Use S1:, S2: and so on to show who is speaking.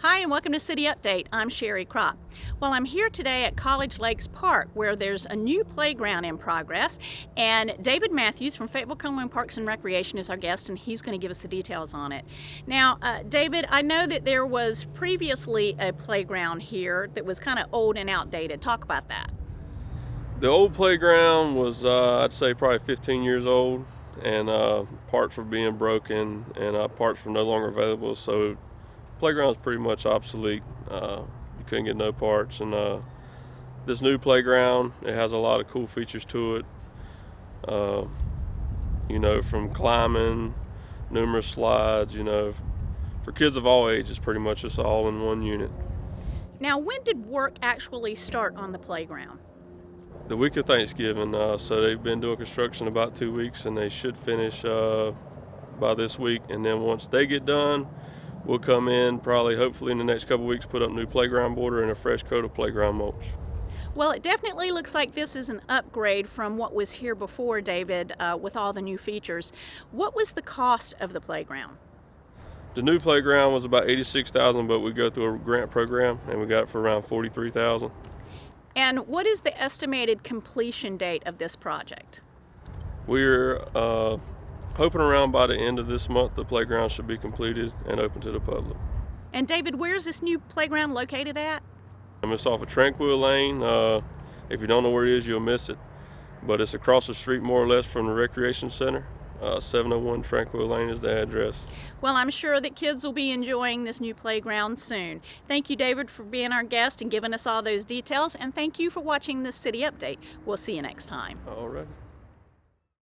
S1: Hi, and welcome to City Update. I'm Sherry Crop. Well, I'm here today at College Lakes Park where there's a new playground in progress, and David Matthews from Fayetteville Cumberland Parks and Recreation is our guest, and he's going to give us the details on it. Now, uh, David, I know that there was previously a playground here that was kind of old and outdated. Talk about that.
S2: The old playground was, uh, I'd say, probably 15 years old, and uh, parts were being broken, and uh, parts were no longer available. So, playground's pretty much obsolete. Uh, you couldn't get no parts, and uh, this new playground it has a lot of cool features to it. Uh, you know, from climbing, numerous slides. You know, for kids of all ages, pretty much it's all in one unit.
S1: Now, when did work actually start on the playground?
S2: the week of Thanksgiving. Uh, so they've been doing construction about two weeks, and they should finish uh, by this week. And then once they get done, we'll come in probably, hopefully, in the next couple weeks, put up new playground border and a fresh coat of playground mulch.
S1: Well, it definitely looks like this is an upgrade from what was here before, David, uh, with all the new features. What was the cost of the playground?
S2: The new playground was about eighty-six thousand, but we go through a grant program, and we got it for around forty-three thousand.
S1: And what is the estimated completion date of this project?
S2: We're uh, hoping around by the end of this month the playground should be completed and open to the public.
S1: And David, where's this new playground located at?
S2: Um, it's off of Tranquil Lane. Uh, if you don't know where it is, you'll miss it. But it's across the street more or less from the recreation center. Uh, 701 Tranquil Lane is the address.
S1: Well, I'm sure that kids will be enjoying this new playground soon. Thank you, David, for being our guest and giving us all those details. And thank you for watching this City Update. We'll see you next time.
S2: All right.